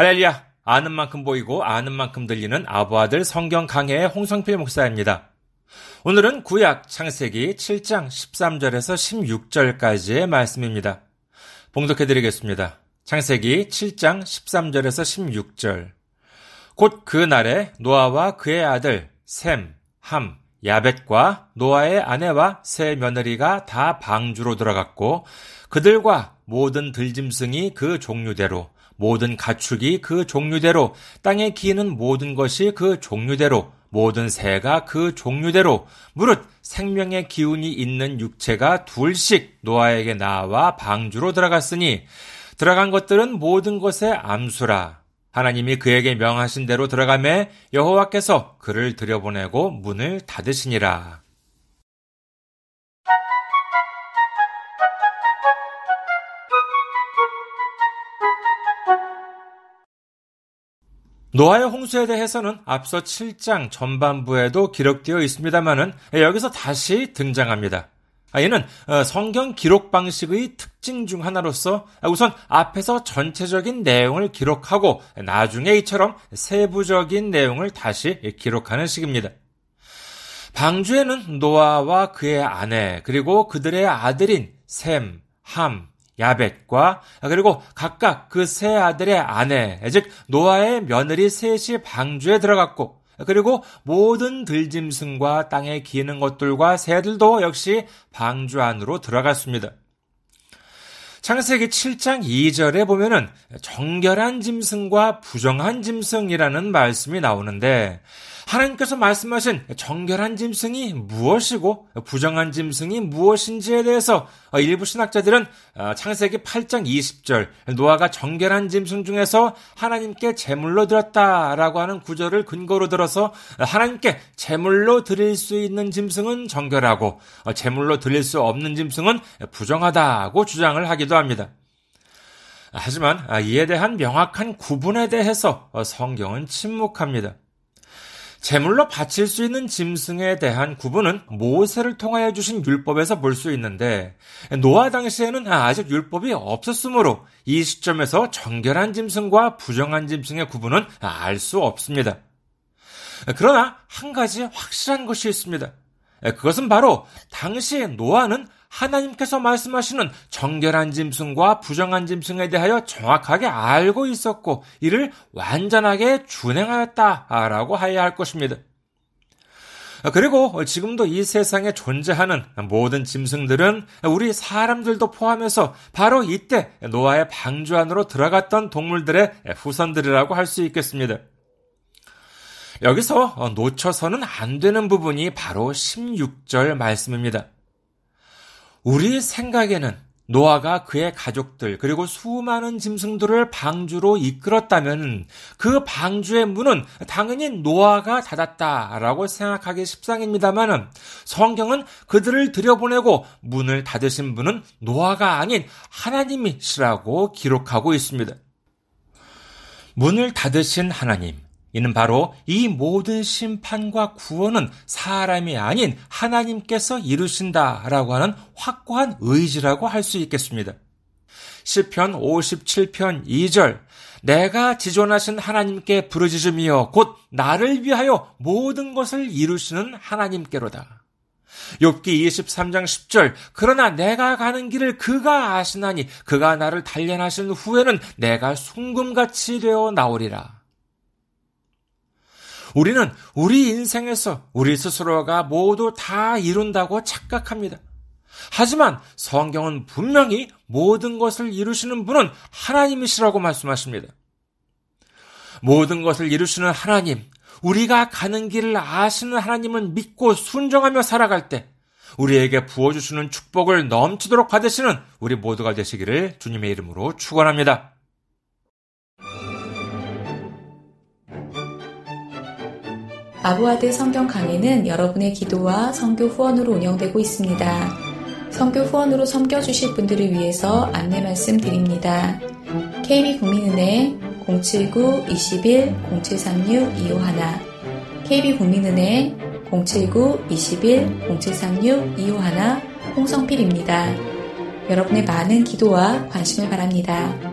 할렐루야! 아는 만큼 보이고 아는 만큼 들리는 아부아들 성경 강해의 홍성필 목사입니다. 오늘은 구약 창세기 7장 13절에서 16절까지의 말씀입니다. 봉독해 드리겠습니다. 창세기 7장 13절에서 16절. 곧 그 날에 노아와 그의 아들 셈, 함, 야벳과 노아의 아내와 세 며느리가 다 방주로 들어갔고 그들과 모든 들짐승이 그 종류대로 모든 가축이 그 종류대로 땅에 기는 모든 것이 그 종류대로 모든 새가 그 종류대로 무릇 생명의 기운이 있는 육체가 둘씩 노아에게 나와 방주로 들어갔으니 들어간 것들은 모든 것의 암수라 하나님이 그에게 명하신 대로 들어가매 여호와께서 그를 들여보내고 문을 닫으시니라. 노아의 홍수에 대해서는 앞서 7장 전반부에도 기록되어 있습니다만은 여기서 다시 등장합니다. 아, 이는 어, 성경 기록 방식의 특징 중 하나로서 우선 앞에서 전체적인 내용을 기록하고 나중에 이처럼 세부적인 내용을 다시 기록하는 식입니다. 방주에는 노아와 그의 아내 그리고 그들의 아들인 셈, 함, 야벳과 그리고 각각 그 세 아들의 아내, 즉 노아의 며느리 셋이 방주에 들어갔고 그리고 모든 들짐승과 땅에 기는 것들과 새들도 역시 방주 안으로 들어갔습니다. 창세기 7장 2절에 보면은 정결한 짐승과 부정한 짐승이라는 말씀이 나오는데 하나님께서 말씀하신 정결한 짐승이 무엇이고 부정한 짐승이 무엇인지에 대해서 일부 신학자들은 어, 창세기 8장 20절 노아가 정결한 짐승 중에서 하나님께 제물로 드렸다라고 하는 구절을 근거로 들어서 하나님께 제물로 드릴 수 있는 짐승은 정결하고 어, 제물로 드릴 수 없는 짐승은 부정하다고 주장을 하기도 합니다. 하지만 이에 대한 명확한 구분에 대해서 어, 성경은 침묵합니다. 제물로 바칠 수 있는 짐승에 대한 구분은 모세를 통하여 주신 율법에서 볼 수 있는데 노아 당시에는 아직 율법이 없었으므로 이 시점에서 정결한 짐승과 부정한 짐승의 구분은 알 수 없습니다. 그러나 한 가지 확실한 것이 있습니다. 그것은 바로 당시 노아는 하나님께서 말씀하시는 정결한 짐승과 부정한 짐승에 대하여 정확하게 알고 있었고 이를 완전하게 준행하였다라고 하여야 할 것입니다. 그리고 지금도 이 세상에 존재하는 모든 짐승들은 우리 사람들도 포함해서 바로 이때 노아의 방주 안으로 들어갔던 동물들의 후손들이라고 할 수 있겠습니다. 여기서 놓쳐서는 안 되는 부분이 바로 16절 말씀입니다. 우리 생각에는 노아가 그의 가족들 그리고 수많은 짐승들을 방주로 이끌었다면 그 방주의 문은 당연히 노아가 닫았다라고 생각하기 십상입니다만은 성경은 그들을 들여보내고 문을 닫으신 분은 노아가 아닌 하나님이시라고 기록하고 있습니다. 문을 닫으신 하나님, 이는 바로 이 모든 심판과 구원은 사람이 아닌 하나님께서 이루신다라고 하는 확고한 의지라고 할 수 있겠습니다. 시편 57편 2절 내가 지존하신 하나님께 부르짖으며 곧 나를 위하여 모든 것을 이루시는 하나님께로다. 욥기 23장 10절 그러나 내가 가는 길을 그가 아시나니 그가 나를 단련하신 후에는 내가 순금같이 되어 나오리라. 우리는 우리 인생에서 우리 스스로가 모두 다 이룬다고 착각합니다. 하지만 성경은 분명히 모든 것을 이루시는 분은 하나님이시라고 말씀하십니다. 모든 것을 이루시는 하나님, 우리가 가는 길을 아시는 하나님을 믿고 순종하며 살아갈 때 우리에게 부어주시는 축복을 넘치도록 받으시는 우리 모두가 되시기를 주님의 이름으로 축원합니다. 아부아드 성경 강의는 여러분의 기도와 성교 후원으로 운영되고 있습니다. 성교 후원으로 섬겨주실 분들을 위해서 안내 말씀 드립니다. KB국민은행 079-21-0736-251 KB국민은행 079-21-0736-251 홍성필입니다. 여러분의 많은 기도와 관심을 바랍니다.